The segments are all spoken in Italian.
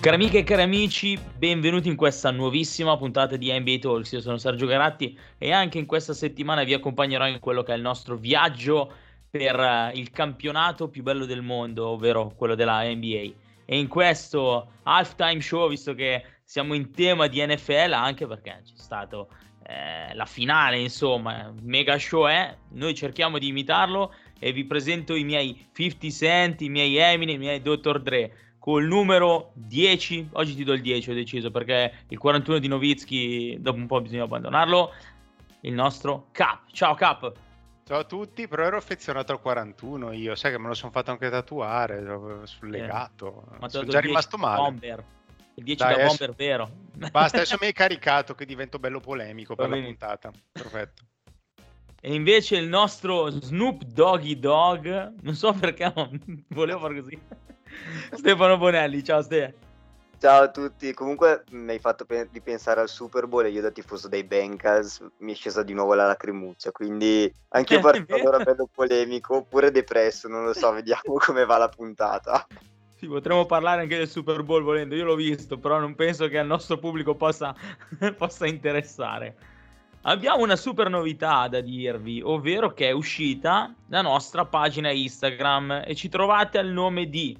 Cari amiche e cari amici, benvenuti in questa nuovissima puntata di NBA Talks. Io sono Sergio Garatti e anche in questa settimana vi accompagnerò in quello che è il nostro viaggio per eh, il campionato più bello del mondo, ovvero quello della NBA. E in questo halftime show, visto che siamo in tema di NFL, anche perché c'è stato eh, la finale, insomma, mega show è, noi cerchiamo di imitarlo e vi presento i miei 50 Cent, i miei Eminem, i miei Dr. Dre col numero 10. Oggi ti do il 10, ho deciso perché il 41 di Novitsky dopo un po' bisogna abbandonarlo. Il nostro Cap. Ciao Cap. Ciao a tutti, però ero affezionato al 41 io, sai che me lo sono fatto anche tatuare sul eh. legato. Eh. Ma sono già rimasto male. Bomber. Il 10 Dai, da adesso... bomber vero. Basta, adesso mi hai caricato che divento bello polemico per la puntata. Perfetto. E invece il nostro Snoop Doggy Dog, non so perché volevo fare così. Stefano Bonelli, ciao Ste. Ciao a tutti, comunque mi hai fatto pe- ripensare al Super Bowl e io da tifoso dei Bengals mi è scesa di nuovo la lacrimuccia, quindi anche io parto allora bello polemico oppure depresso, non lo so, vediamo come va la puntata. Sì, potremmo parlare anche del Super Bowl volendo, io l'ho visto, però non penso che al nostro pubblico possa, possa interessare. Abbiamo una super novità da dirvi, ovvero che è uscita la nostra pagina Instagram e ci trovate al nome di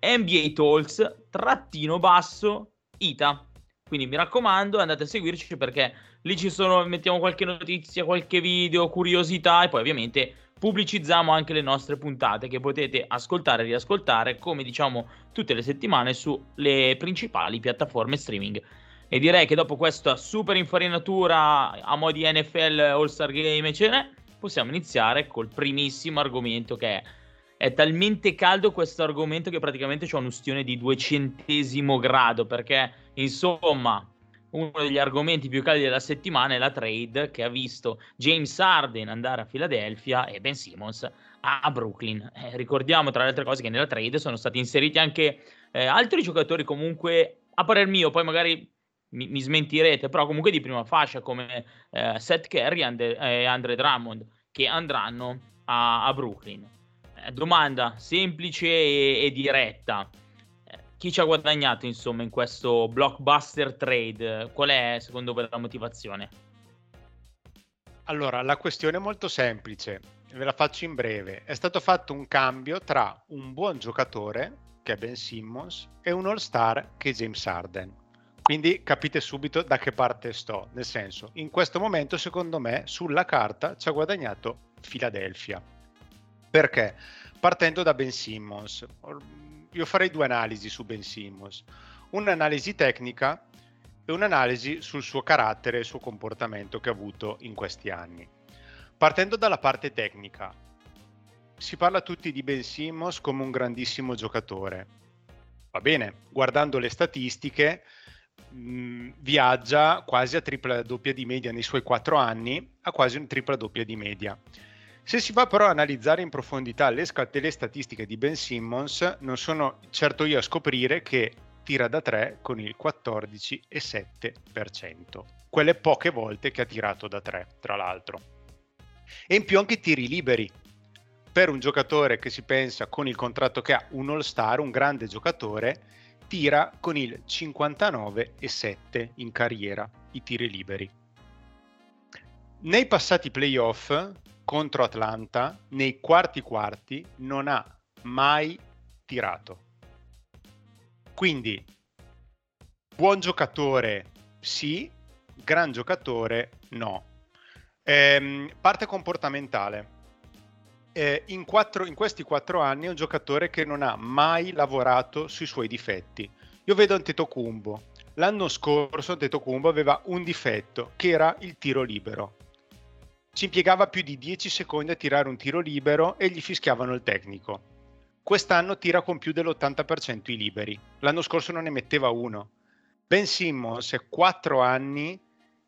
NBA Talks trattino basso Ita. Quindi mi raccomando, andate a seguirci perché lì ci sono, mettiamo qualche notizia, qualche video, curiosità e poi ovviamente pubblicizziamo anche le nostre puntate che potete ascoltare e riascoltare come diciamo tutte le settimane sulle principali piattaforme streaming. E direi che dopo questa super infarinatura a mo' di NFL All-Star Game, eccetera, possiamo iniziare col primissimo argomento che è è talmente caldo questo argomento che praticamente c'è un'ustione di duecentesimo grado perché insomma uno degli argomenti più caldi della settimana è la trade che ha visto James Harden andare a Philadelphia e Ben Simmons a Brooklyn. Eh, ricordiamo tra le altre cose che nella trade sono stati inseriti anche eh, altri giocatori comunque a parer mio, poi magari mi, mi smentirete, però comunque di prima fascia come eh, Seth Curry e eh, Andre Drummond che andranno a, a Brooklyn. Eh, domanda semplice e, e diretta. Eh, chi ci ha guadagnato insomma in questo blockbuster trade? Qual è secondo voi la motivazione? Allora, la questione è molto semplice, ve la faccio in breve. È stato fatto un cambio tra un buon giocatore, che è Ben Simmons, e un all-star, che è James Harden. Quindi capite subito da che parte sto. Nel senso, in questo momento, secondo me, sulla carta ci ha guadagnato Philadelphia. Perché? Partendo da Ben Simmons. Io farei due analisi su Ben Simmons. Un'analisi tecnica e un'analisi sul suo carattere e il suo comportamento che ha avuto in questi anni. Partendo dalla parte tecnica, si parla tutti di Ben Simmons come un grandissimo giocatore. Va bene, guardando le statistiche, mh, viaggia quasi a tripla doppia di media nei suoi quattro anni, a quasi un tripla doppia di media. Se si va però a analizzare in profondità le, scat- le statistiche di Ben Simmons, non sono certo io a scoprire che tira da 3 con il 14,7%. Quelle poche volte che ha tirato da 3, tra l'altro. E in più anche tiri liberi. Per un giocatore che si pensa con il contratto che ha, un all-star, un grande giocatore, tira con il 59,7 in carriera i tiri liberi. Nei passati playoff contro Atlanta nei quarti quarti non ha mai tirato. Quindi buon giocatore sì, gran giocatore no. Ehm, parte comportamentale. Eh, in, quattro, in questi quattro anni è un giocatore che non ha mai lavorato sui suoi difetti. Io vedo Antetokounmpo. L'anno scorso Antetokounmpo aveva un difetto, che era il tiro libero ci impiegava più di 10 secondi a tirare un tiro libero e gli fischiavano il tecnico. Quest'anno tira con più dell'80% i liberi, l'anno scorso non ne metteva uno. Ben Simmons è 4 anni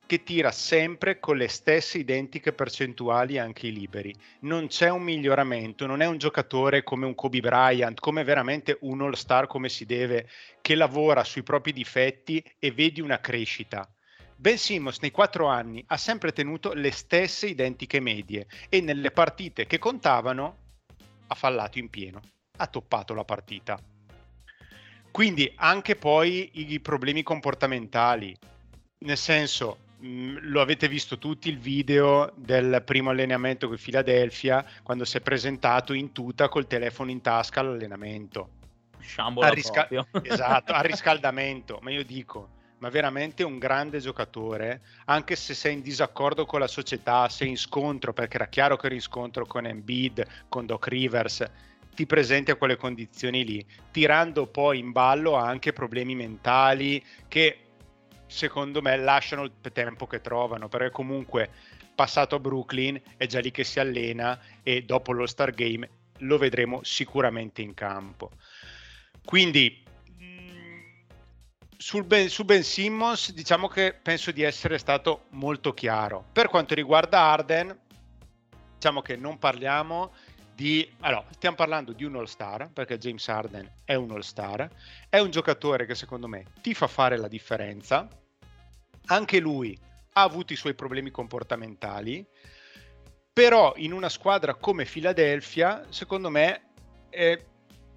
che tira sempre con le stesse identiche percentuali anche i liberi. Non c'è un miglioramento, non è un giocatore come un Kobe Bryant, come veramente un all-star come si deve, che lavora sui propri difetti e vedi una crescita. Ben Simmons nei quattro anni ha sempre tenuto le stesse identiche medie e nelle partite che contavano ha fallato in pieno, ha toppato la partita. Quindi anche poi i problemi comportamentali, nel senso, mm, lo avete visto tutti il video del primo allenamento con Philadelphia, quando si è presentato in tuta col telefono in tasca all'allenamento. Sciambola risca- esatto, a riscaldamento, ma io dico, ma veramente un grande giocatore, anche se sei in disaccordo con la società, sei in scontro, perché era chiaro che eri in scontro con Embiid, con Doc Rivers, ti presenti a quelle condizioni lì, tirando poi in ballo anche problemi mentali che secondo me lasciano il tempo che trovano, perché comunque passato a Brooklyn è già lì che si allena e dopo lo Star Game lo vedremo sicuramente in campo. Quindi sul ben, su Ben Simmons diciamo che penso di essere stato molto chiaro. Per quanto riguarda Arden, diciamo che non parliamo di... Allora, stiamo parlando di un all-star, perché James Arden è un all-star, è un giocatore che secondo me ti fa fare la differenza, anche lui ha avuto i suoi problemi comportamentali, però in una squadra come Philadelphia, secondo me, eh,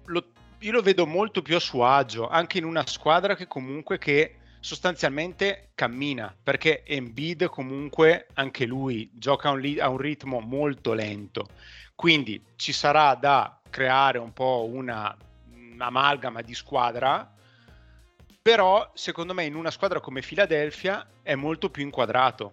lo, io lo vedo molto più a suo agio, anche in una squadra che comunque che sostanzialmente cammina, perché Embiid comunque anche lui gioca a un, li- a un ritmo molto lento, quindi ci sarà da creare un po' una, un'amalgama di squadra, però secondo me in una squadra come Philadelphia è molto più inquadrato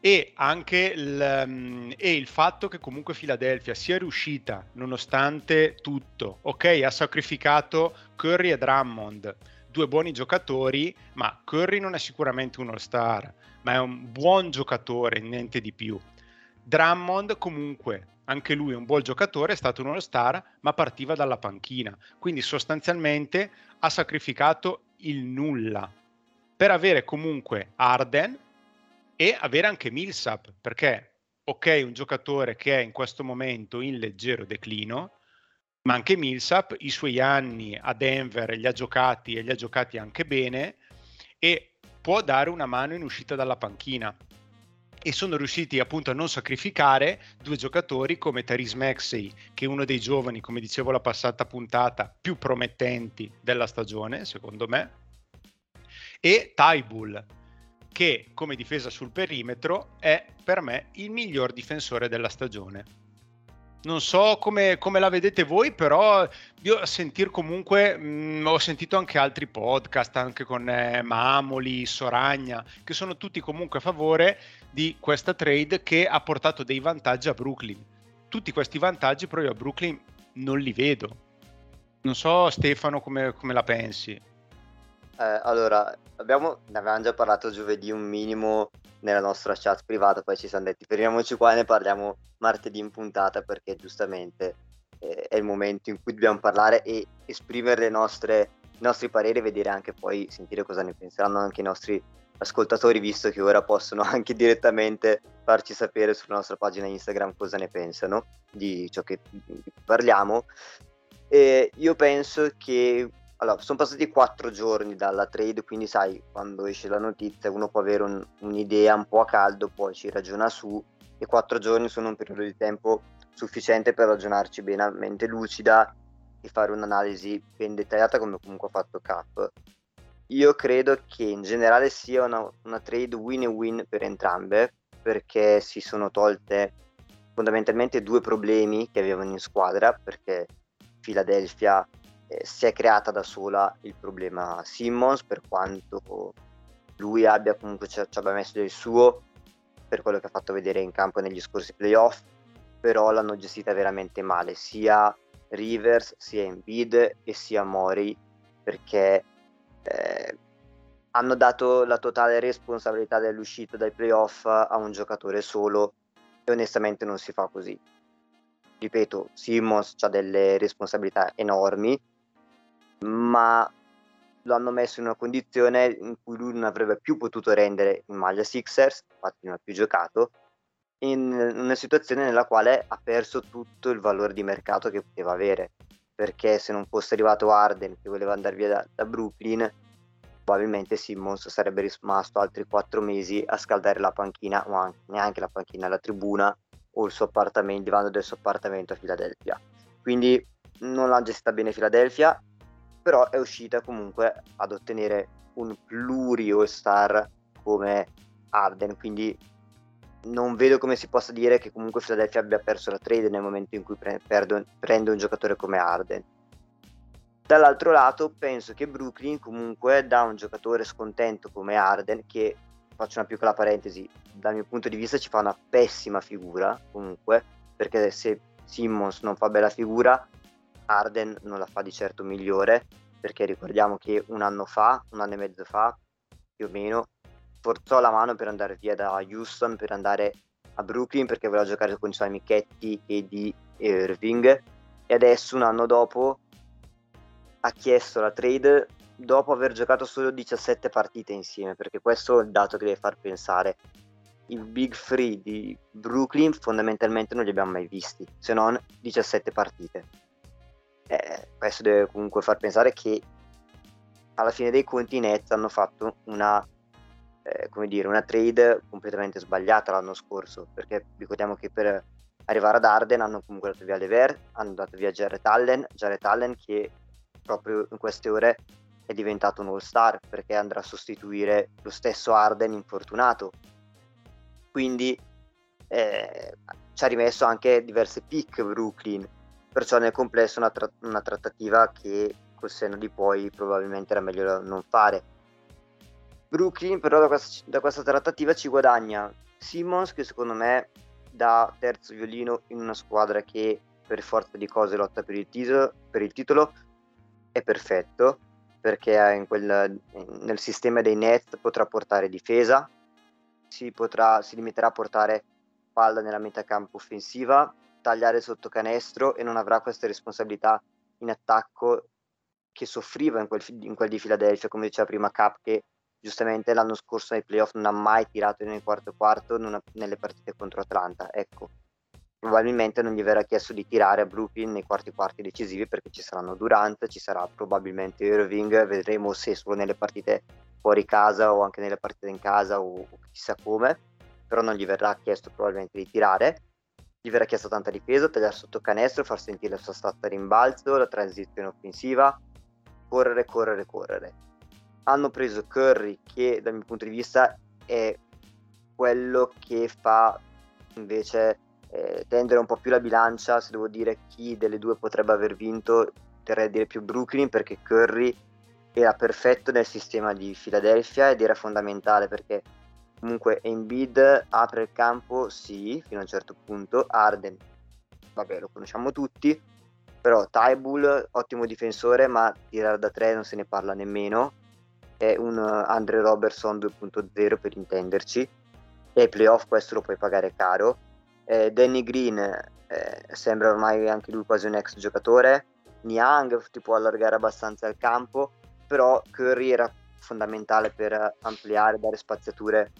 e anche il, um, e il fatto che comunque Philadelphia sia riuscita nonostante tutto, ok, ha sacrificato Curry e Drummond, due buoni giocatori, ma Curry non è sicuramente un all-star, ma è un buon giocatore, niente di più. Drummond comunque, anche lui è un buon giocatore, è stato un all-star, ma partiva dalla panchina, quindi sostanzialmente ha sacrificato il nulla. Per avere comunque Arden e avere anche Millsap, perché ok, un giocatore che è in questo momento in leggero declino, ma anche Millsap i suoi anni a Denver li ha giocati e li ha giocati anche bene e può dare una mano in uscita dalla panchina. E sono riusciti appunto a non sacrificare due giocatori come Therese Maxey, che è uno dei giovani, come dicevo la passata puntata, più promettenti della stagione, secondo me, e Tybull, che come difesa sul perimetro è per me il miglior difensore della stagione. Non so come, come la vedete voi, però io a sentir comunque mh, mm, ho sentito anche altri podcast, anche con eh, Mamoli, Soragna, che sono tutti comunque a favore di questa trade che ha portato dei vantaggi a Brooklyn. Tutti questi vantaggi però io a Brooklyn non li vedo. Non so Stefano come, come la pensi. Eh, allora, abbiamo, ne avevamo già parlato giovedì un minimo nella nostra chat privata, poi ci siamo detti fermiamoci qua e ne parliamo martedì in puntata perché giustamente eh, è il momento in cui dobbiamo parlare e esprimere nostre, i nostri pareri e vedere anche poi, sentire cosa ne penseranno anche i nostri ascoltatori, visto che ora possono anche direttamente farci sapere sulla nostra pagina Instagram cosa ne pensano di ciò che parliamo. E io penso che allora, sono passati quattro giorni dalla trade, quindi sai, quando esce la notizia uno può avere un, un'idea un po' a caldo, poi ci ragiona su e quattro giorni sono un periodo di tempo sufficiente per ragionarci bene a mente lucida e fare un'analisi ben dettagliata come comunque ha fatto Cap. Io credo che in generale sia una, una trade win e win per entrambe perché si sono tolte fondamentalmente due problemi che avevano in squadra perché Philadelphia eh, si è creata da sola il problema Simmons per quanto lui abbia comunque ci, ci abbia messo del suo per quello che ha fatto vedere in campo negli scorsi playoff però l'hanno gestita veramente male sia Rivers sia Embiid e sia Mori perché eh, hanno dato la totale responsabilità dell'uscita dai playoff a un giocatore solo e onestamente non si fa così. Ripeto Simmons ha delle responsabilità enormi ma lo hanno messo in una condizione in cui lui non avrebbe più potuto rendere in maglia Sixers, infatti non ha più giocato, in una situazione nella quale ha perso tutto il valore di mercato che poteva avere, perché se non fosse arrivato Arden che voleva andare via da, da Brooklyn, probabilmente Simmons sarebbe rimasto altri quattro mesi a scaldare la panchina, o anche, neanche la panchina, la tribuna o il suo appartamento, il divano del suo appartamento a Filadelfia. Quindi non l'ha gestita bene Filadelfia, però è uscita comunque ad ottenere un pluri all-star come Arden, quindi non vedo come si possa dire che comunque Philadelphia abbia perso la trade nel momento in cui pre- perdo, prende un giocatore come Arden. Dall'altro lato penso che Brooklyn comunque da un giocatore scontento come Arden, che faccio una piccola parentesi, dal mio punto di vista ci fa una pessima figura comunque, perché se Simmons non fa bella figura, Arden non la fa di certo migliore, perché ricordiamo che un anno fa, un anno e mezzo fa, più o meno, forzò la mano per andare via da Houston, per andare a Brooklyn, perché voleva giocare con i suoi amichetti e di Irving, e adesso un anno dopo ha chiesto la trade dopo aver giocato solo 17 partite insieme, perché questo è il dato che deve far pensare. I Big Free di Brooklyn fondamentalmente non li abbiamo mai visti, se non 17 partite. Questo deve comunque far pensare che alla fine dei conti i Nets hanno fatto una, eh, dire, una trade completamente sbagliata l'anno scorso, perché ricordiamo che per arrivare ad Arden hanno comunque dato via Lever, hanno dato via Jared Allen, Jared Allen che proprio in queste ore è diventato un all-star perché andrà a sostituire lo stesso Arden infortunato. Quindi eh, ci ha rimesso anche diverse pick Brooklyn, perciò nel complesso una, tra- una trattativa che col senno di poi probabilmente era meglio non fare. Brooklyn però da questa, da questa trattativa ci guadagna Simmons che secondo me da terzo violino in una squadra che per forza di cose lotta per il, titolo, per il titolo è perfetto perché quel, nel sistema dei net potrà portare difesa, si, potrà, si limiterà a portare palla nella metà campo offensiva, tagliare sotto canestro e non avrà queste responsabilità in attacco che soffriva in quel, in quel di Philadelphia, come diceva prima Cap, che giustamente l'anno scorso nei playoff non ha mai tirato nel quarto quarto ha, nelle partite contro Atlanta. Ecco, probabilmente non gli verrà chiesto di tirare a Brooklyn nei quarti quarti decisivi perché ci saranno Durant, ci sarà probabilmente Irving, vedremo se solo nelle partite fuori casa o anche nelle partite in casa o, o chissà come, però non gli verrà chiesto probabilmente di tirare. Gli verrà chiesto tanta difesa, tagliare sotto canestro, far sentire la sua stazza rimbalzo, la transizione offensiva, correre, correre, correre. Hanno preso Curry che dal mio punto di vista è quello che fa invece eh, tendere un po' più la bilancia, se devo dire chi delle due potrebbe aver vinto, terrei a dire più Brooklyn perché Curry era perfetto nel sistema di Philadelphia ed era fondamentale perché comunque Embiid apre il campo, sì, fino a un certo punto, Arden, vabbè lo conosciamo tutti, però Tybull, ottimo difensore, ma tirare da tre non se ne parla nemmeno, è un Andre Robertson 2.0 per intenderci, e ai playoff questo lo puoi pagare caro, eh, Danny Green eh, sembra ormai anche lui quasi un ex giocatore, Niang ti può allargare abbastanza il campo, però Curry era fondamentale per ampliare, dare spaziature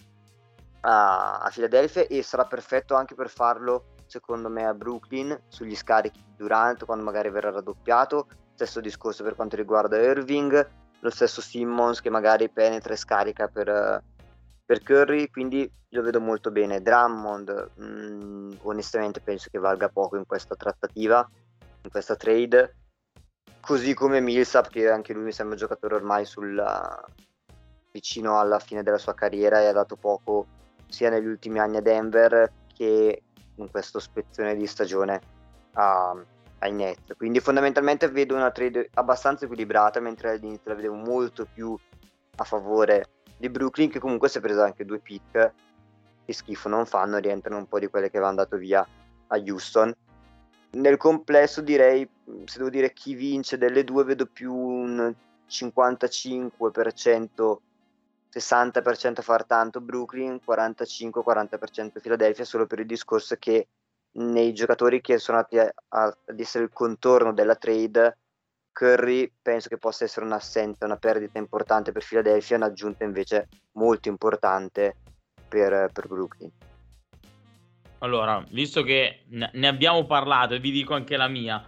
a, a Philadelphia e sarà perfetto anche per farlo secondo me a Brooklyn sugli scarichi Durant quando magari verrà raddoppiato stesso discorso per quanto riguarda Irving lo stesso Simmons che magari penetra e scarica per, per Curry, quindi lo vedo molto bene. Drummond, mh, mm, onestamente, penso che valga poco in questa trattativa, in questa trade. Così come Millsap, che anche lui mi sembra un giocatore ormai sulla... vicino alla fine della sua carriera e ha dato poco sia negli ultimi anni a Denver che in questa spezzone di stagione a, ai Nets. Quindi fondamentalmente vedo una trade abbastanza equilibrata, mentre all'inizio la vedevo molto più a favore di Brooklyn che comunque si è preso anche due pick che schifo non fanno, rientrano un po' di quelle che avevano dato via a Houston. Nel complesso direi, se devo dire chi vince delle due, vedo più un 55%, 60% far tanto Brooklyn, 45-40% Philadelphia, solo per il discorso che nei giocatori che sono andati ad essere il contorno della trade Curry penso che possa essere un'assenza, una perdita importante per Philadelphia, un'aggiunta invece molto importante per, per Brooklyn. Allora, visto che ne abbiamo parlato e vi dico anche la mia,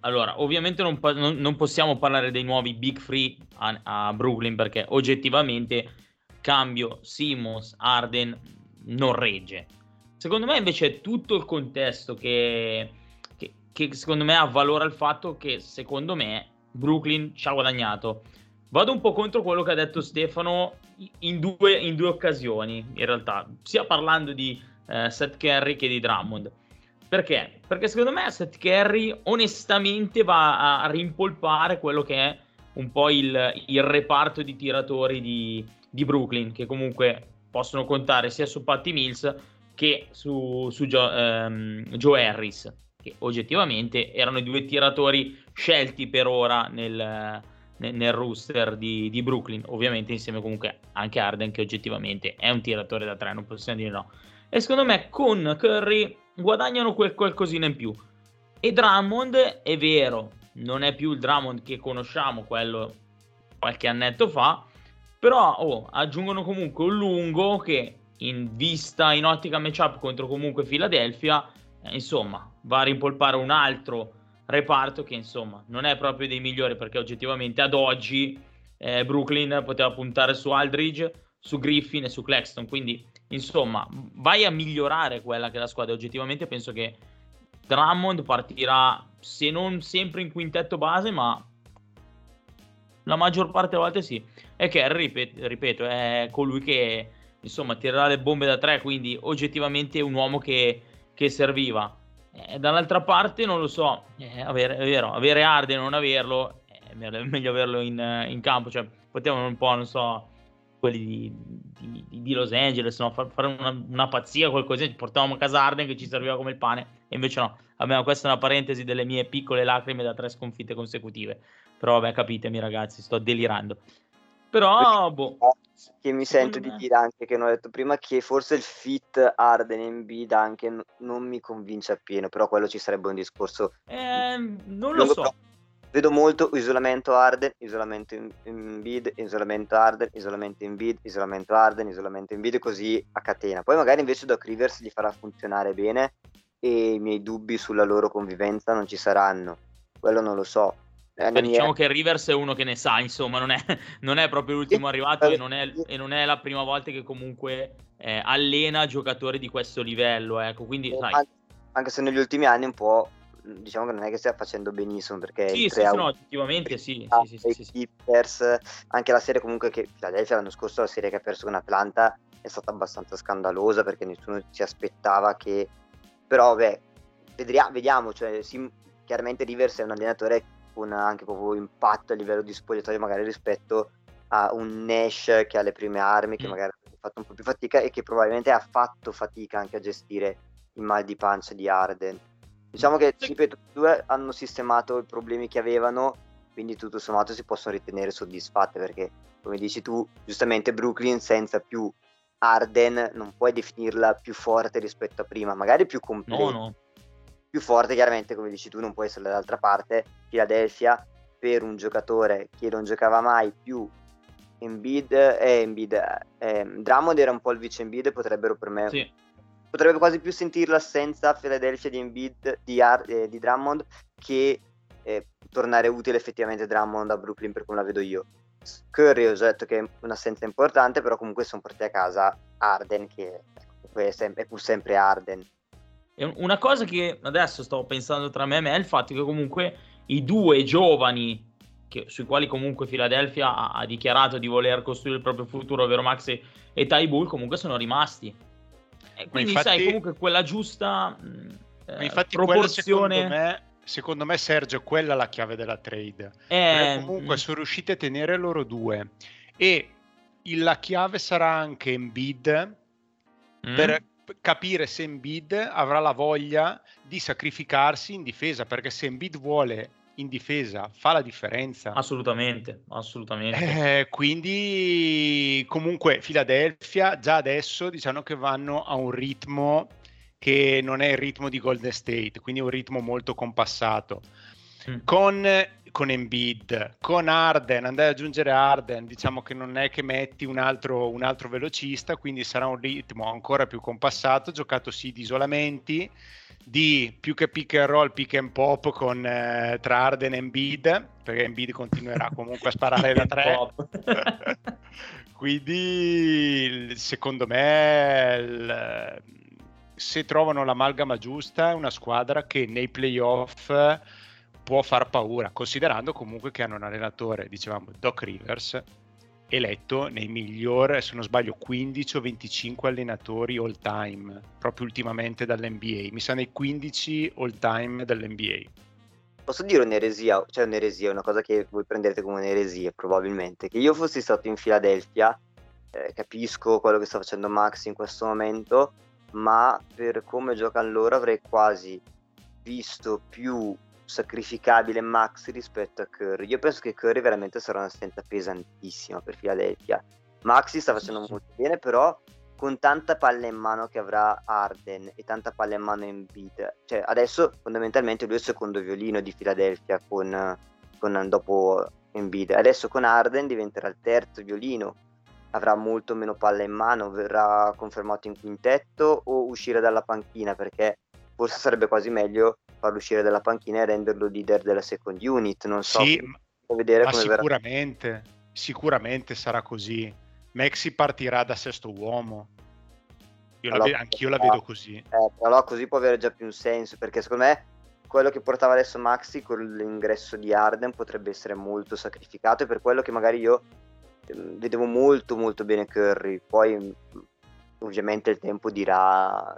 allora, ovviamente non, non, possiamo parlare dei nuovi big free a, a, Brooklyn perché oggettivamente cambio Simmons, Arden non regge. Secondo me invece è tutto il contesto che che secondo me avvalora il fatto che secondo me Brooklyn ci ha guadagnato. Vado un po' contro quello che ha detto Stefano in due, in due occasioni, in realtà, sia parlando di eh, Seth Curry che di Drummond. Perché? Perché secondo me Seth Curry onestamente va a rimpolpare quello che è un po' il, il reparto di tiratori di, di, Brooklyn, che comunque possono contare sia su Patty Mills che su, su Joe, ehm, Joe Harris, che oggettivamente erano i due tiratori scelti per ora nel, nel, nel rooster di, di, Brooklyn, ovviamente insieme comunque anche a Arden che oggettivamente è un tiratore da tre, non possiamo dire no. E secondo me con Curry guadagnano quel qualcosina in più. E Drummond è vero, non è più il Drummond che conosciamo, quello qualche annetto fa, però oh, aggiungono comunque un lungo che in vista, in ottica matchup contro comunque Philadelphia, eh, insomma, va a rimpolpare un altro reparto che insomma non è proprio dei migliori perché oggettivamente ad oggi eh, Brooklyn poteva puntare su Aldridge, su Griffin e su Claxton, quindi insomma vai a migliorare quella che è la squadra. Oggettivamente penso che Drummond partirà se non sempre in quintetto base ma la maggior parte delle volte sì. E che ripeto, è colui che insomma tirerà le bombe da tre quindi oggettivamente è un uomo che, che serviva. Eh, dall'altra parte non lo so, eh, avere, è vero, avere Arden e non averlo è meglio averlo in, in, campo, cioè potevano un po', non so, quelli di, di, di Los Angeles, no? fare una, una, pazzia, qualcosa, portavamo a casa Arden che ci serviva come il pane, e invece no, vabbè, questa è una parentesi delle mie piccole lacrime da tre sconfitte consecutive, però vabbè, capitemi ragazzi, sto delirando. Però, boh. Che mi sento di dire anche, che non ho detto prima, che forse il fit Arden in bid anche non mi convince appieno, però quello ci sarebbe un discorso. Eh, non lo so. Vedo molto isolamento Arden, isolamento in, in bid, isolamento Arden, isolamento in bid, isolamento Arden, isolamento in bid, così a catena. Poi magari invece Doc Rivers li farà funzionare bene e i miei dubbi sulla loro convivenza non ci saranno. Quello non lo so eh, Beh, diciamo che Rivers è uno che ne sa, insomma, non è, non è proprio l'ultimo arrivato e non è, e non è, la prima volta che comunque eh, allena giocatori di questo livello. Ecco, quindi, sai. Anche, anche se negli ultimi anni un po' diciamo che non è che stia facendo benissimo perché sì, sì, sì no, effettivamente sì, sì, sì, sì, sì, anche la serie comunque che Philadelphia l'anno scorso la serie che ha perso con Atlanta è stata abbastanza scandalosa perché nessuno si aspettava che però beh vedria, vediamo cioè, sì, chiaramente Rivers è un allenatore con anche proprio impatto a livello di spogliatoio magari rispetto a un Nash che ha le prime armi, che mm. magari ha fatto un po' più fatica e che probabilmente ha fatto fatica anche a gestire il mal di pancia di Arden. Diciamo che, ripeto, i due hanno sistemato i problemi che avevano, quindi tutto sommato si possono ritenere soddisfatte perché, come dici tu, giustamente Brooklyn senza più Arden non puoi definirla più forte rispetto a prima, magari più completa. No, no più forte chiaramente come dici tu non può essere dall'altra parte Philadelphia per un giocatore che non giocava mai più Embiid eh, Embiid eh, Drummond era un po' il vice Embiid potrebbero per me sì. Potrebbe quasi più sentire l'assenza a Philadelphia di Embiid di, Ar- eh, di Drummond che eh, tornare utile effettivamente Drummond a Brooklyn per come la vedo io Curry ho detto che è un'assenza importante però comunque sono portati a casa Arden che ecco, è, sempre, è pur sempre Arden una cosa che adesso sto pensando tra me e me è il fatto che comunque i due giovani che, sui quali comunque Philadelphia ha, ha, dichiarato di voler costruire il proprio futuro, ovvero Max e, e Ty Bull, comunque sono rimasti. E quindi infatti, sai, comunque quella giusta eh, infatti proporzione... Secondo me, secondo me, Sergio, quella è la chiave della trade. Eh, comunque mm. sono riusciti a tenere loro due. E la chiave sarà anche Embiid mm. per capire se Embiid avrà la voglia di sacrificarsi in difesa, perché se Embiid vuole in difesa fa la differenza. Assolutamente, assolutamente. Eh, quindi comunque Philadelphia già adesso diciamo che vanno a un ritmo che non è il ritmo di Golden State, quindi un ritmo molto compassato. Mm. Con con Embiid, con Arden, andai ad aggiungere Arden, diciamo che non è che metti un altro, un altro velocista, quindi sarà un ritmo ancora più compassato, giocato sì di isolamenti, di più che pick and roll, pick and pop con, eh, tra Arden e Embiid, perché Embiid continuerà comunque a sparare da tre. quindi secondo me il, se trovano l'amalgama giusta è una squadra che nei playoff può far paura, considerando comunque che hanno un allenatore, dicevamo, Doc Rivers, eletto nei migliori, se non sbaglio, 15 o 25 allenatori all time, proprio ultimamente dall'NBA. Mi sa nei 15 all time dell'NBA. Posso dire un'eresia, cioè un'eresia, una cosa che voi prendete come un'eresia probabilmente, che io fossi stato in Filadelfia, eh, capisco quello che sta facendo Max in questo momento, ma per come giocano loro avrei quasi visto più sacrificabile Max rispetto a Curry. Io penso che Curry veramente sarà una scelta pesantissima per Philadelphia. Maxi sta facendo molto bene, però con tanta palla in mano che avrà Arden e tanta palla in mano in beat, cioè adesso fondamentalmente lui è il secondo violino di Philadelphia con, con dopo Embiid. Adesso con Arden diventerà il terzo violino, avrà molto meno palla in mano, verrà confermato in quintetto o uscire dalla panchina perché forse sarebbe quasi meglio farlo uscire dalla panchina e renderlo leader della second unit. Non so. Sì, vedere ma sicuramente, verrà. sicuramente sarà così. Maxi partirà da sesto uomo. Io allora, la ve- anch'io la vedo così. Eh, però così può avere già più un senso, perché secondo me quello che portava adesso Maxi con l'ingresso di Arden potrebbe essere molto sacrificato e per quello che magari io ehm, vedevo molto molto bene Curry. Poi ovviamente il tempo dirà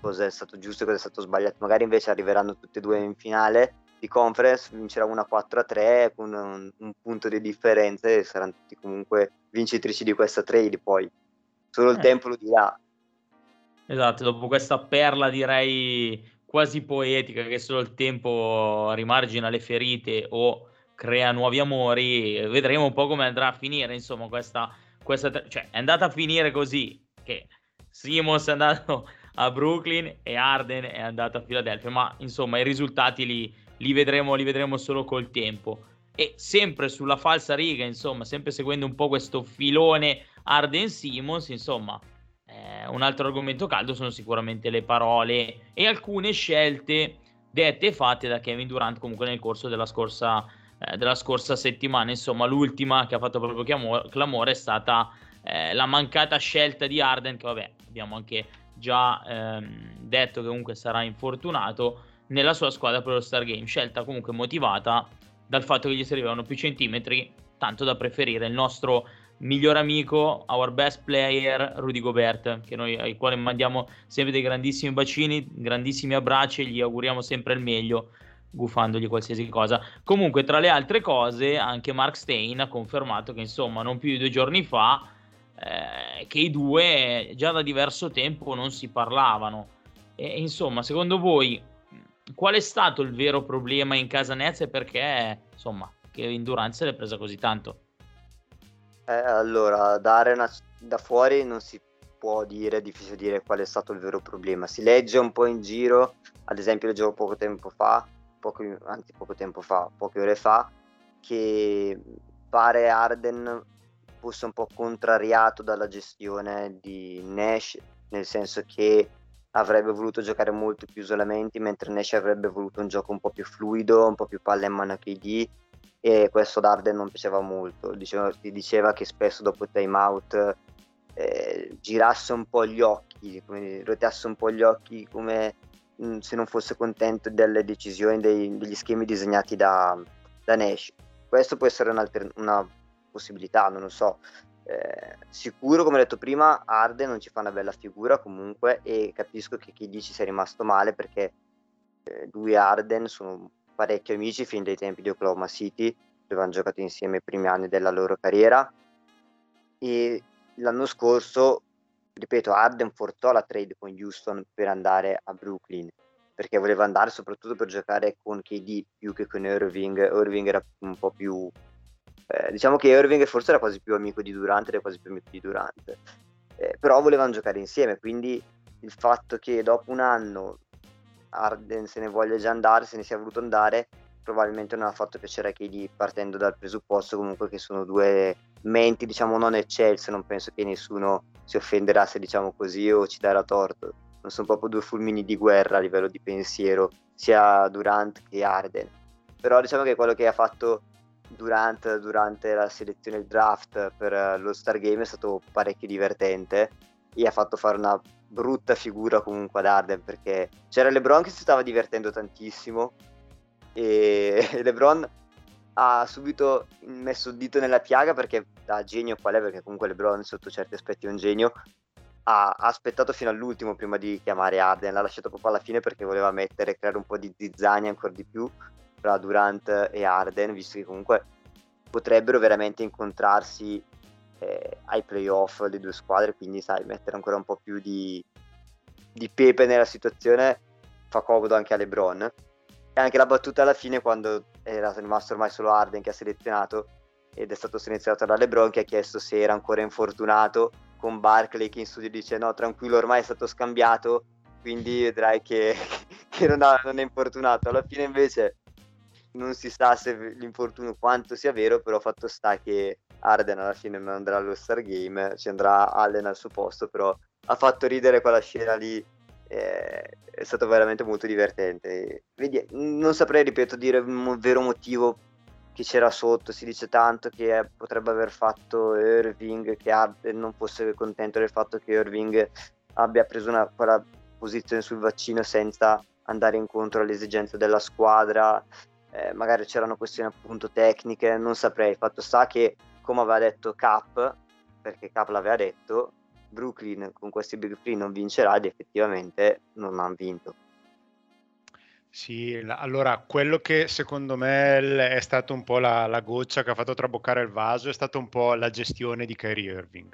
cosa è stato giusto e cosa è stato sbagliato. Magari invece arriveranno tutte e due in finale di conference, vincerà una 4-3 con un, un, punto di differenza e saranno tutti comunque vincitrici di questa trade poi. Solo il eh. tempo lo dirà. Esatto, dopo questa perla direi quasi poetica che solo il tempo rimargina le ferite o crea nuovi amori, vedremo un po' come andrà a finire, insomma, questa, questa cioè è andata a finire così che Simons è andato a Brooklyn e Arden è andato a Philadelphia, ma insomma i risultati li, li, vedremo, li vedremo solo col tempo. E sempre sulla falsa riga, insomma, sempre seguendo un po' questo filone Arden Simons, insomma, eh, un altro argomento caldo sono sicuramente le parole e alcune scelte dette e fatte da Kevin Durant comunque nel corso della scorsa, eh, della scorsa settimana. Insomma, l'ultima che ha fatto proprio clamore è stata eh, la mancata scelta di Arden, che vabbè, abbiamo anche già ehm, detto che comunque sarà infortunato nella sua squadra per lo Star Game, scelta comunque motivata dal fatto che gli servivano più centimetri, tanto da preferire il nostro miglior amico, our best player, Rudy Gobert, che noi, ai quali mandiamo sempre dei grandissimi bacini, grandissimi abbracci e gli auguriamo sempre il meglio, gufandogli qualsiasi cosa. Comunque, tra le altre cose, anche Mark Stein ha confermato che, insomma, non più di due giorni fa eh, che i due già da diverso tempo non si parlavano. E, insomma, secondo voi qual è stato il vero problema in casa Nets e perché insomma Kevin Durant se l'è presa così tanto? Eh, allora, dare una, da fuori non si può dire, è difficile dire qual è stato il vero problema. Si legge un po' in giro, ad esempio leggevo poco tempo fa, poco, anzi poco tempo fa, poche ore fa, che pare Arden fosse un po' contrariato dalla gestione di Nash, nel senso che avrebbe voluto giocare molto più isolamenti, mentre Nash avrebbe voluto un gioco un po' più fluido, un po' più palla in mano a KD e questo Darden non piaceva molto. Diceva, diceva che spesso dopo il time out eh, girasse un po' gli occhi, come, un po' gli occhi come mm, se non fosse contento delle decisioni, dei, degli schemi disegnati da, da Nash. Questo può essere una possibilità, non lo so. Eh, sicuro, come ho detto prima, Arde non ci fa una bella figura comunque e capisco che chi dici sia rimasto male perché eh, lui e Arden sono parecchio amici fin dai tempi di Oklahoma City, dove hanno giocato insieme i primi anni della loro carriera e l'anno scorso, ripeto, Arden portò la trade con Houston per andare a Brooklyn perché voleva andare soprattutto per giocare con KD più che con Irving. Irving era un po' più eh, diciamo che Irving forse era quasi più amico di Durant, era quasi più amico di Durant, eh, però volevano giocare insieme, quindi il fatto che dopo un anno Arden se ne voglia già andare, se ne sia voluto andare, probabilmente non ha fatto piacere a KD partendo dal presupposto comunque che sono due menti diciamo non eccelse, non penso che nessuno si offenderà se diciamo così o ci darà torto, non sono proprio due fulmini di guerra a livello di pensiero, sia Durant che Arden, però diciamo che quello che ha fatto Durant durante la selezione draft per lo Star Game è stato parecchio divertente e ha fatto fare una brutta figura comunque ad Arden perché c'era LeBron che si stava divertendo tantissimo e, LeBron ha subito messo il dito nella piaga perché da genio qual è, perché comunque LeBron sotto certi aspetti è un genio, ha aspettato fino all'ultimo prima di chiamare Arden, l'ha lasciato proprio alla fine perché voleva mettere, creare un po' di zizzania ancora di più tra Durant e Arden, visto che comunque potrebbero veramente incontrarsi eh, ai playoff le due squadre, quindi sai, mettere ancora un po' più di, di pepe nella situazione fa comodo anche a LeBron. E anche la battuta alla fine quando era rimasto ormai solo Arden che ha selezionato ed è stato selezionato da LeBron che ha chiesto se era ancora infortunato con Barkley che in studio dice no tranquillo ormai è stato scambiato quindi vedrai che, che non, ha, non, è infortunato alla fine invece non si sa se l'infortunio quanto sia vero però fatto sta che Arden alla fine non andrà allo Star Game ci andrà Allen al suo posto però ha fatto ridere quella scena lì eh, è stato veramente molto divertente. Vedi, non saprei ripeto dire un vero motivo che c'era sotto, si dice tanto che potrebbe aver fatto Irving, che Arden non fosse contento del fatto che Irving abbia preso una, quella posizione sul vaccino senza andare incontro alle esigenze della squadra, eh, magari c'erano questioni appunto tecniche, non saprei, fatto sta che come aveva detto Cap, perché Cap l'aveva detto, Brooklyn con questi big free non vincerà ed effettivamente non hanno vinto. Sì, allora quello che secondo me è stato un po' la, la, goccia che ha fatto traboccare il vaso è stata un po' la gestione di Kyrie Irving.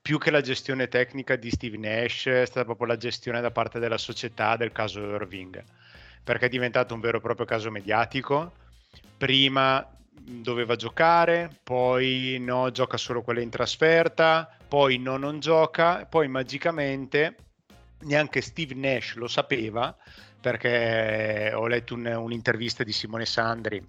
Più che la gestione tecnica di Steve Nash, è stata proprio la gestione da parte della società del caso Irving, perché è diventato un vero e proprio caso mediatico. Prima doveva giocare, poi no, gioca solo quella in trasferta, poi no, non gioca, poi magicamente neanche Steve Nash lo sapeva perché ho letto un, un'intervista di Simone Sandri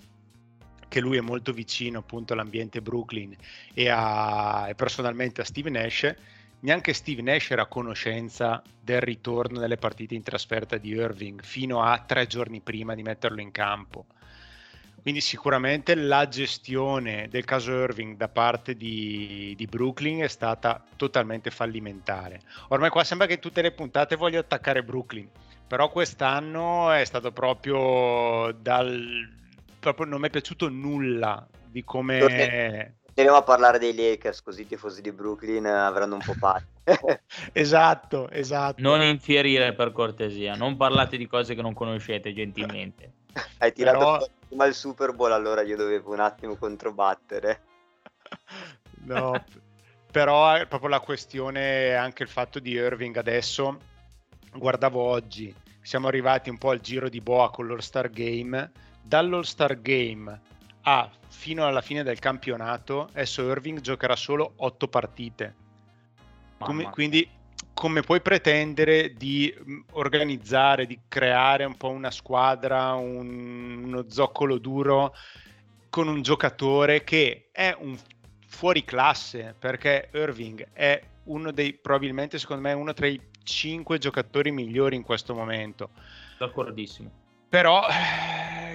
che lui è molto vicino appunto all'ambiente Brooklyn e, a, e personalmente a Steve Nash neanche Steve Nash era a conoscenza del ritorno nelle partite in trasferta di Irving fino a tre giorni prima di metterlo in campo. Quindi sicuramente la gestione del caso Irving da parte di, di, Brooklyn è stata totalmente fallimentare. Ormai qua sembra che tutte le puntate voglio attaccare Brooklyn però quest'anno è stato proprio dal proprio non mi è piaciuto nulla di come Torniamo a parlare dei Lakers così i tifosi di Brooklyn avranno un po' pace esatto esatto. Non infierire per cortesia non parlate di cose che non conoscete gentilmente. Hai tirato Però... prima il Super Bowl allora io dovevo un attimo controbattere. No però è proprio la questione anche il fatto di Irving adesso guardavo oggi, siamo arrivati un po' al giro di boa con l'All-Star Game, dall'All-Star Game a fino alla fine del campionato, adesso Irving giocherà solo 8 partite. Come, quindi come puoi pretendere di mm, organizzare, di creare un po' una squadra, un, uno zoccolo duro con un giocatore che è un fuori classe perché Irving è uno dei probabilmente secondo me uno tra i 5 giocatori migliori in questo momento. D'accordissimo. Però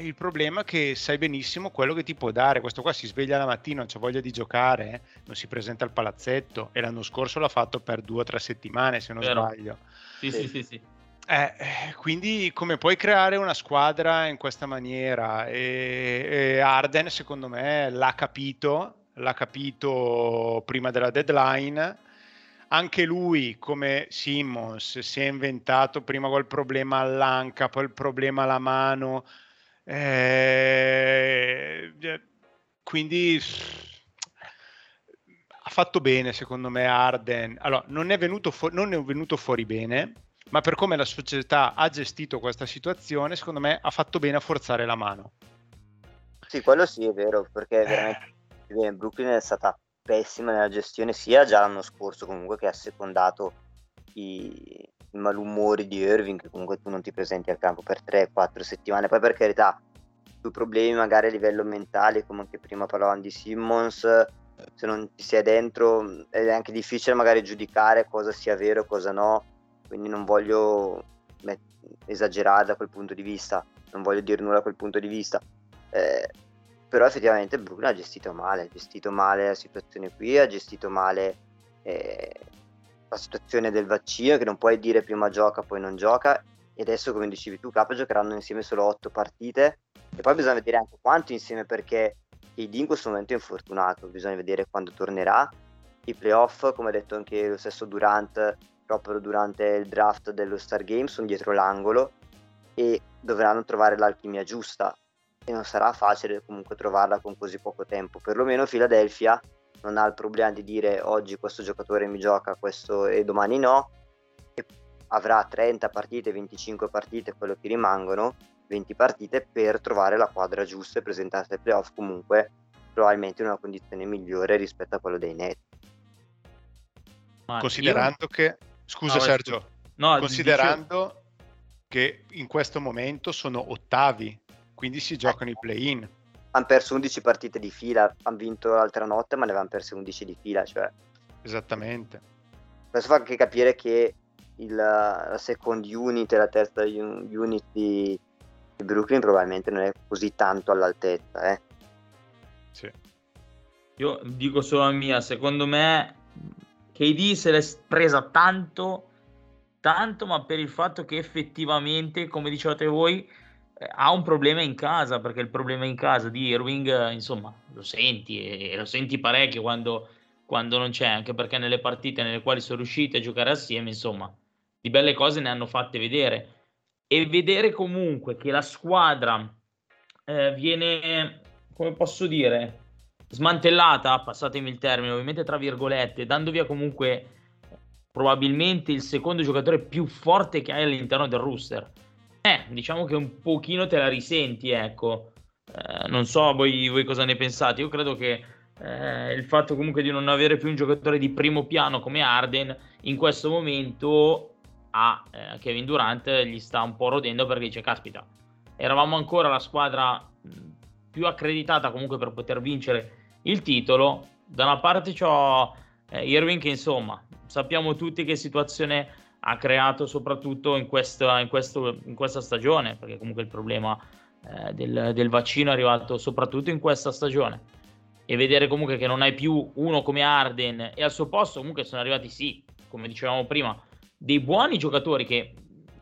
il problema è che sai benissimo quello che ti può dare. Questo qua si sveglia la mattina, non c'ha voglia di giocare, eh? non si presenta al palazzetto e l'anno scorso l'ha fatto per due o tre settimane, se non Vero. sbaglio. Sì, sì, sì, sì. Eh, eh, quindi come puoi creare una squadra in questa maniera? E, e Arden secondo me l'ha capito, l'ha capito prima della deadline anche lui, come Simmons, si è inventato prima quel problema all'anca, poi il problema alla mano. Eh, quindi ha fatto bene, secondo me, Arden. Allora, non è, venuto fu- non è venuto fuori bene, ma per come la società ha gestito questa situazione, secondo me ha fatto bene a forzare la mano. Sì, quello sì, è vero, perché veramente eh. Brooklyn è stata pessima nella gestione sia già l'anno scorso comunque che ha secondato i, i malumori di Irving che comunque tu non ti presenti al campo per 3-4 settimane. Poi per carità tu problemi magari a livello mentale come anche prima parlavamo di Simmons se non ti sei dentro è anche difficile magari giudicare cosa sia vero e cosa no. Quindi non voglio esagerare da quel punto di vista non voglio dire nulla da quel punto di vista. Eh, però effettivamente Brooklyn ha gestito male, ha gestito male la situazione qui, ha gestito male eh, la situazione del vaccino che non puoi dire prima gioca poi non gioca e adesso come dicevi tu Capo giocheranno insieme solo otto partite E poi bisogna vedere anche quanto insieme perché KD in questo momento è infortunato, bisogna vedere quando tornerà. I playoff, come ha detto anche lo stesso Durant, proprio durante il draft dello Star Game, sono dietro l'angolo e dovranno trovare l'alchimia giusta e non sarà facile comunque trovarla con così poco tempo. Perlomeno Philadelphia non ha il problema di dire oggi questo giocatore mi gioca questo e domani no, e avrà 30 partite, 25 partite, quello che rimangono, 20 partite per trovare la quadra giusta e presentarsi ai playoff comunque probabilmente in una condizione migliore rispetto a quello dei Nets. Considerando io... che, scusa no, Sergio, no, considerando dice... che in questo momento sono ottavi, quindi si giocano i play-in hanno perso 11 partite di fila, hanno vinto l'altra notte, ma ne avevano perse 11 di fila. Cioè. Esattamente. Questo fa anche capire che il, la second unit e la terza unit di, di, Brooklyn probabilmente non è così tanto all'altezza. Eh. Sì. Io dico solo la mia, secondo me KD se l'è presa tanto, tanto, ma per il fatto che effettivamente, come dicevate voi, ha un problema in casa, perché il problema in casa di Irving, insomma, lo senti e, lo senti parecchio quando, quando non c'è, anche perché nelle partite nelle quali sono riusciti a giocare assieme, insomma, di belle cose ne hanno fatte vedere. E vedere comunque che la squadra eh, viene, come posso dire, smantellata, passatemi il termine, ovviamente tra virgolette, dando via comunque probabilmente il secondo giocatore più forte che hai all'interno del rooster eh, diciamo che un pochino te la risenti, ecco. Eh, non so voi, voi, cosa ne pensate. Io credo che eh, il fatto comunque di non avere più un giocatore di primo piano come Arden in questo momento a eh, Kevin Durant gli sta un po' rodendo perché dice caspita eravamo ancora la squadra più accreditata comunque per poter vincere il titolo da una parte c'ho eh, Irving che insomma sappiamo tutti che situazione ha creato soprattutto in questa, in questo, in questa stagione, perché comunque il problema eh, del, del, vaccino è arrivato soprattutto in questa stagione. E vedere comunque che non hai più uno come Arden e al suo posto comunque sono arrivati, sì, come dicevamo prima, dei buoni giocatori che,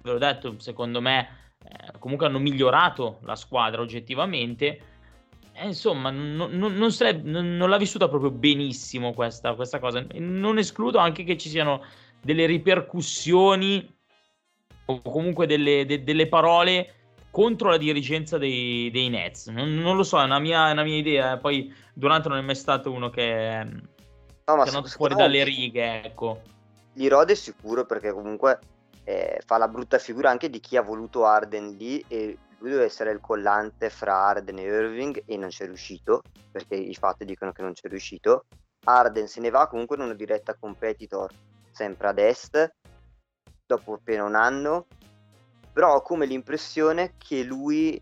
ve l'ho detto, secondo me eh, comunque hanno migliorato la squadra oggettivamente. Eh, insomma, non, non, non, sarebbe, non, l'ha vissuta proprio benissimo questa, questa cosa. Non escludo anche che ci siano delle ripercussioni o comunque delle, de, delle parole contro la dirigenza dei, dei Nets. Non, non, lo so, è una mia, una mia idea. Poi Durante non è mai stato uno che, no, che è andato fuori dalle righe, ecco. Gli rode sicuro perché comunque eh, fa la brutta figura anche di chi ha voluto Arden lì e lui deve essere il collante fra Arden e Irving e non c'è riuscito perché i fatti dicono che non c'è riuscito. Arden se ne va comunque in una diretta competitor sempre ad est, dopo appena un anno, però ho come l'impressione che lui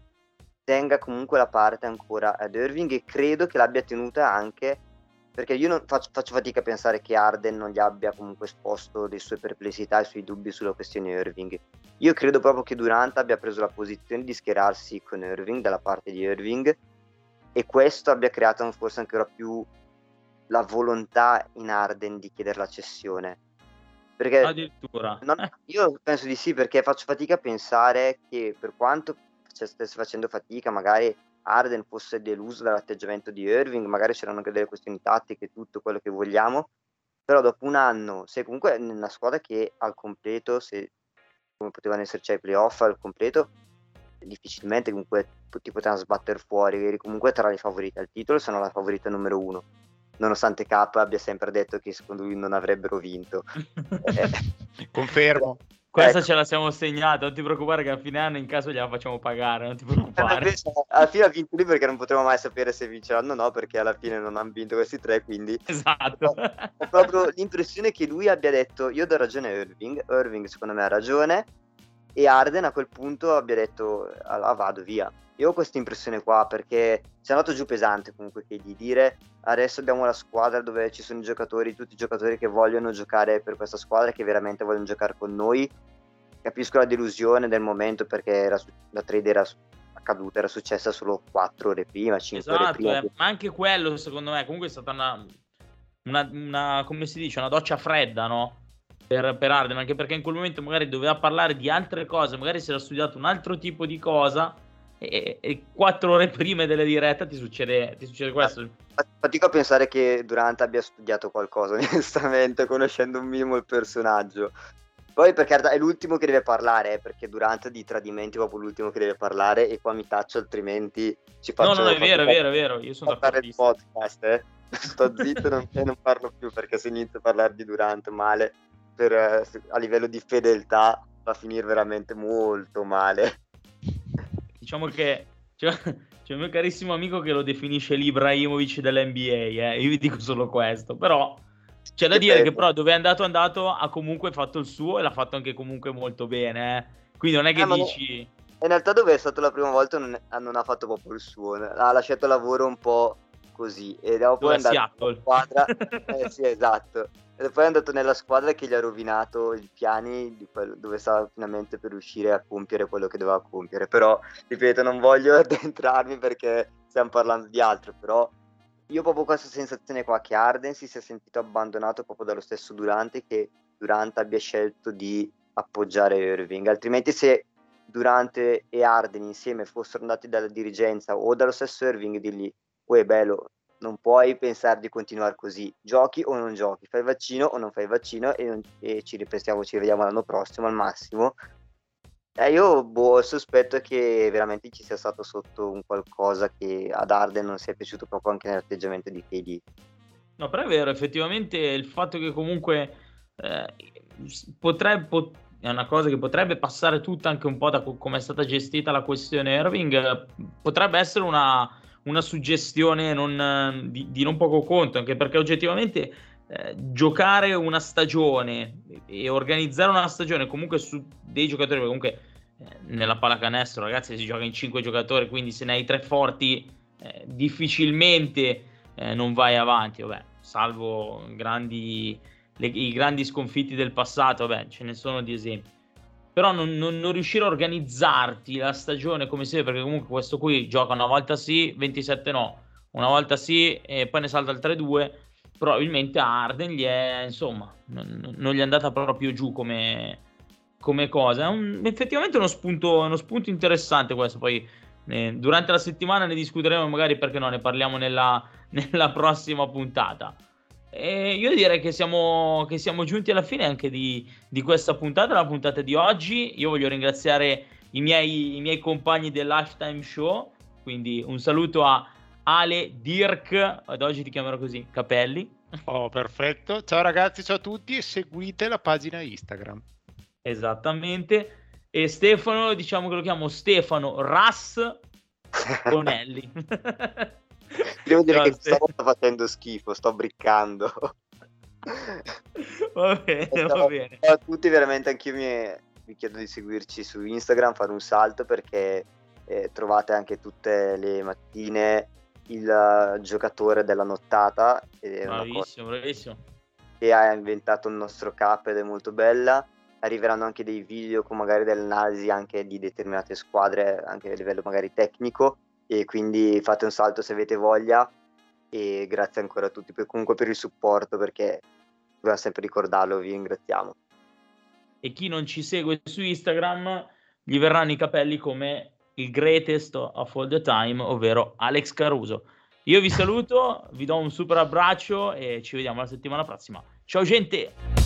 tenga comunque la parte ancora ad Irving e credo che l'abbia tenuta anche perché io non faccio, faccio, fatica a pensare che Arden non gli abbia comunque esposto le sue perplessità e i suoi dubbi sulla questione Irving. Io credo proprio che Durant abbia preso la posizione di schierarsi con Irving dalla parte di Irving e questo abbia creato forse ancora più la volontà in Arden di chiedere la cessione perché Addirittura. Non, eh. io penso di sì, perché faccio fatica a pensare che per quanto stesse facendo fatica, magari Arden fosse deluso dall'atteggiamento di Irving, magari c'erano anche delle questioni tattiche, tutto quello che vogliamo, però dopo un anno, se comunque nella squadra che al completo, se come potevano esserci ai playoff al completo, difficilmente comunque ti potevano sbattere fuori, eri comunque tra le favorite al titolo, se non la favorita numero uno nonostante K abbia sempre detto che secondo lui non avrebbero vinto. Confermo. Questa ecco. ce la siamo segnata, non ti preoccupare che a fine anno in caso gliela facciamo pagare, non ti preoccupare. alla fine ha vinto lui perché non potremo mai sapere se vinceranno o no, perché alla fine non hanno vinto questi tre, quindi... Esatto. Ho proprio l'impressione che lui abbia detto, io do ragione a Irving, Irving secondo me ha ragione, e Arden a quel punto abbia detto, allora vado via. Io ho questa impressione qua perché si è andato giù pesante comunque che di dire adesso abbiamo la squadra dove ci sono i giocatori, tutti i giocatori che vogliono giocare per questa squadra, che veramente vogliono giocare con noi. Capisco la delusione del momento perché era, la trade era accaduta, era successa solo 4 ore prima, 5 esatto, ore prima. Eh, ma anche quello secondo me comunque è stata una, una, una, come si dice, una doccia fredda, no? Per, per Arden, anche perché in quel momento magari doveva parlare di altre cose, magari si era studiato un altro tipo di cosa e, e quattro ore prima della diretta ti succede, ti succede questo. Fatico a pensare che Durante abbia studiato qualcosa, onestamente, conoscendo un minimo il personaggio. Poi perché è l'ultimo che deve parlare, eh, perché Durante di tradimenti è proprio l'ultimo che deve parlare e qua mi taccio, altrimenti ci faccio... No, no, è vero, è vero, è vero, io sono d'accordo. il podcast, eh. Sto zitto non, e non parlo più perché se inizio a parlare di Durante male, per, eh, a livello di fedeltà, va a finire veramente molto male. Diciamo che c'è, c'è un mio carissimo amico che lo definisce l'Ibrahimovic dell'NBA, eh. io vi dico solo questo, però c'è da che dire bello. che però dove è andato andato ha comunque fatto il suo e l'ha fatto anche comunque molto bene, eh. quindi non è che eh, dici... In realtà dove è stato la prima volta non, non ha fatto proprio il suo, ha lasciato il lavoro un po' così e dopo dove è andato nella squadra eh, sì esatto e poi è andato nella squadra che gli ha rovinato i piani quello, dove stava finalmente per riuscire a compiere quello che doveva compiere. Però, ripeto, non voglio addentrarmi perché stiamo parlando di altro, però io proprio questa sensazione qua che Arden si sia sentito abbandonato proprio dallo stesso Durante che Durante abbia scelto di appoggiare Irving, altrimenti se Durante e Arden insieme fossero andati dalla dirigenza o dallo stesso Irving e dirgli uè bello non puoi pensare di continuare così. Giochi o non giochi, fai vaccino o non fai vaccino e, non, e ci ripensiamo, ci vediamo l'anno prossimo al massimo. Eh, io boh, sospetto che veramente ci sia stato sotto un qualcosa che ad Arden non sia piaciuto proprio anche nell'atteggiamento di KD. No, però è vero, effettivamente il fatto che comunque eh, potrebbe, pot- è una cosa che potrebbe passare tutta anche un po' da co- come è stata gestita la questione Irving, potrebbe essere una, una suggestione non, di, di, non poco conto, anche perché oggettivamente eh, giocare una stagione e organizzare una stagione comunque su dei giocatori, comunque eh, nella pallacanestro ragazzi si gioca in 5 giocatori, quindi se ne hai tre forti eh, difficilmente eh, non vai avanti, vabbè, salvo grandi, le, i grandi sconfitti del passato, vabbè, ce ne sono di esempi però non, non, non, riuscire a organizzarti la stagione come si deve, perché comunque questo qui gioca una volta sì, 27 no, una volta sì e poi ne salta il 3-2, probabilmente a Arden gli è, insomma, non, non, gli è andata proprio giù come, come cosa. È un, effettivamente uno spunto, uno spunto interessante questo, poi eh, durante la settimana ne discuteremo magari perché no, ne parliamo nella, nella prossima puntata. E io direi che siamo, che siamo, giunti alla fine anche di, di, questa puntata, la puntata di oggi. Io voglio ringraziare i miei, i miei compagni del Lifetime Show, quindi un saluto a Ale, Dirk, ad oggi ti chiamerò così, Capelli. Oh, perfetto. Ciao ragazzi, ciao a tutti e seguite la pagina Instagram. Esattamente. E Stefano, diciamo che lo chiamo Stefano Ras Bonelli. Devo dire no, che sto facendo schifo, sto briccando. va bene, va bene. A tutti veramente anch'io mi, vi chiedo di seguirci su Instagram, fare un salto perché eh, trovate anche tutte le mattine il uh, giocatore della nottata. bravissimo, bravissimo. Che ha inventato il nostro cap ed è molto bella. Arriveranno anche dei video con magari delle analisi anche di determinate squadre, anche a livello magari tecnico e quindi fate un salto se avete voglia e grazie ancora a tutti comunque per il supporto perché dobbiamo sempre ricordarlo, vi ringraziamo. E chi non ci segue su Instagram gli verranno i capelli come il greatest of all the time, ovvero Alex Caruso. Io vi saluto, vi do un super abbraccio e ci vediamo la settimana prossima. Ciao gente!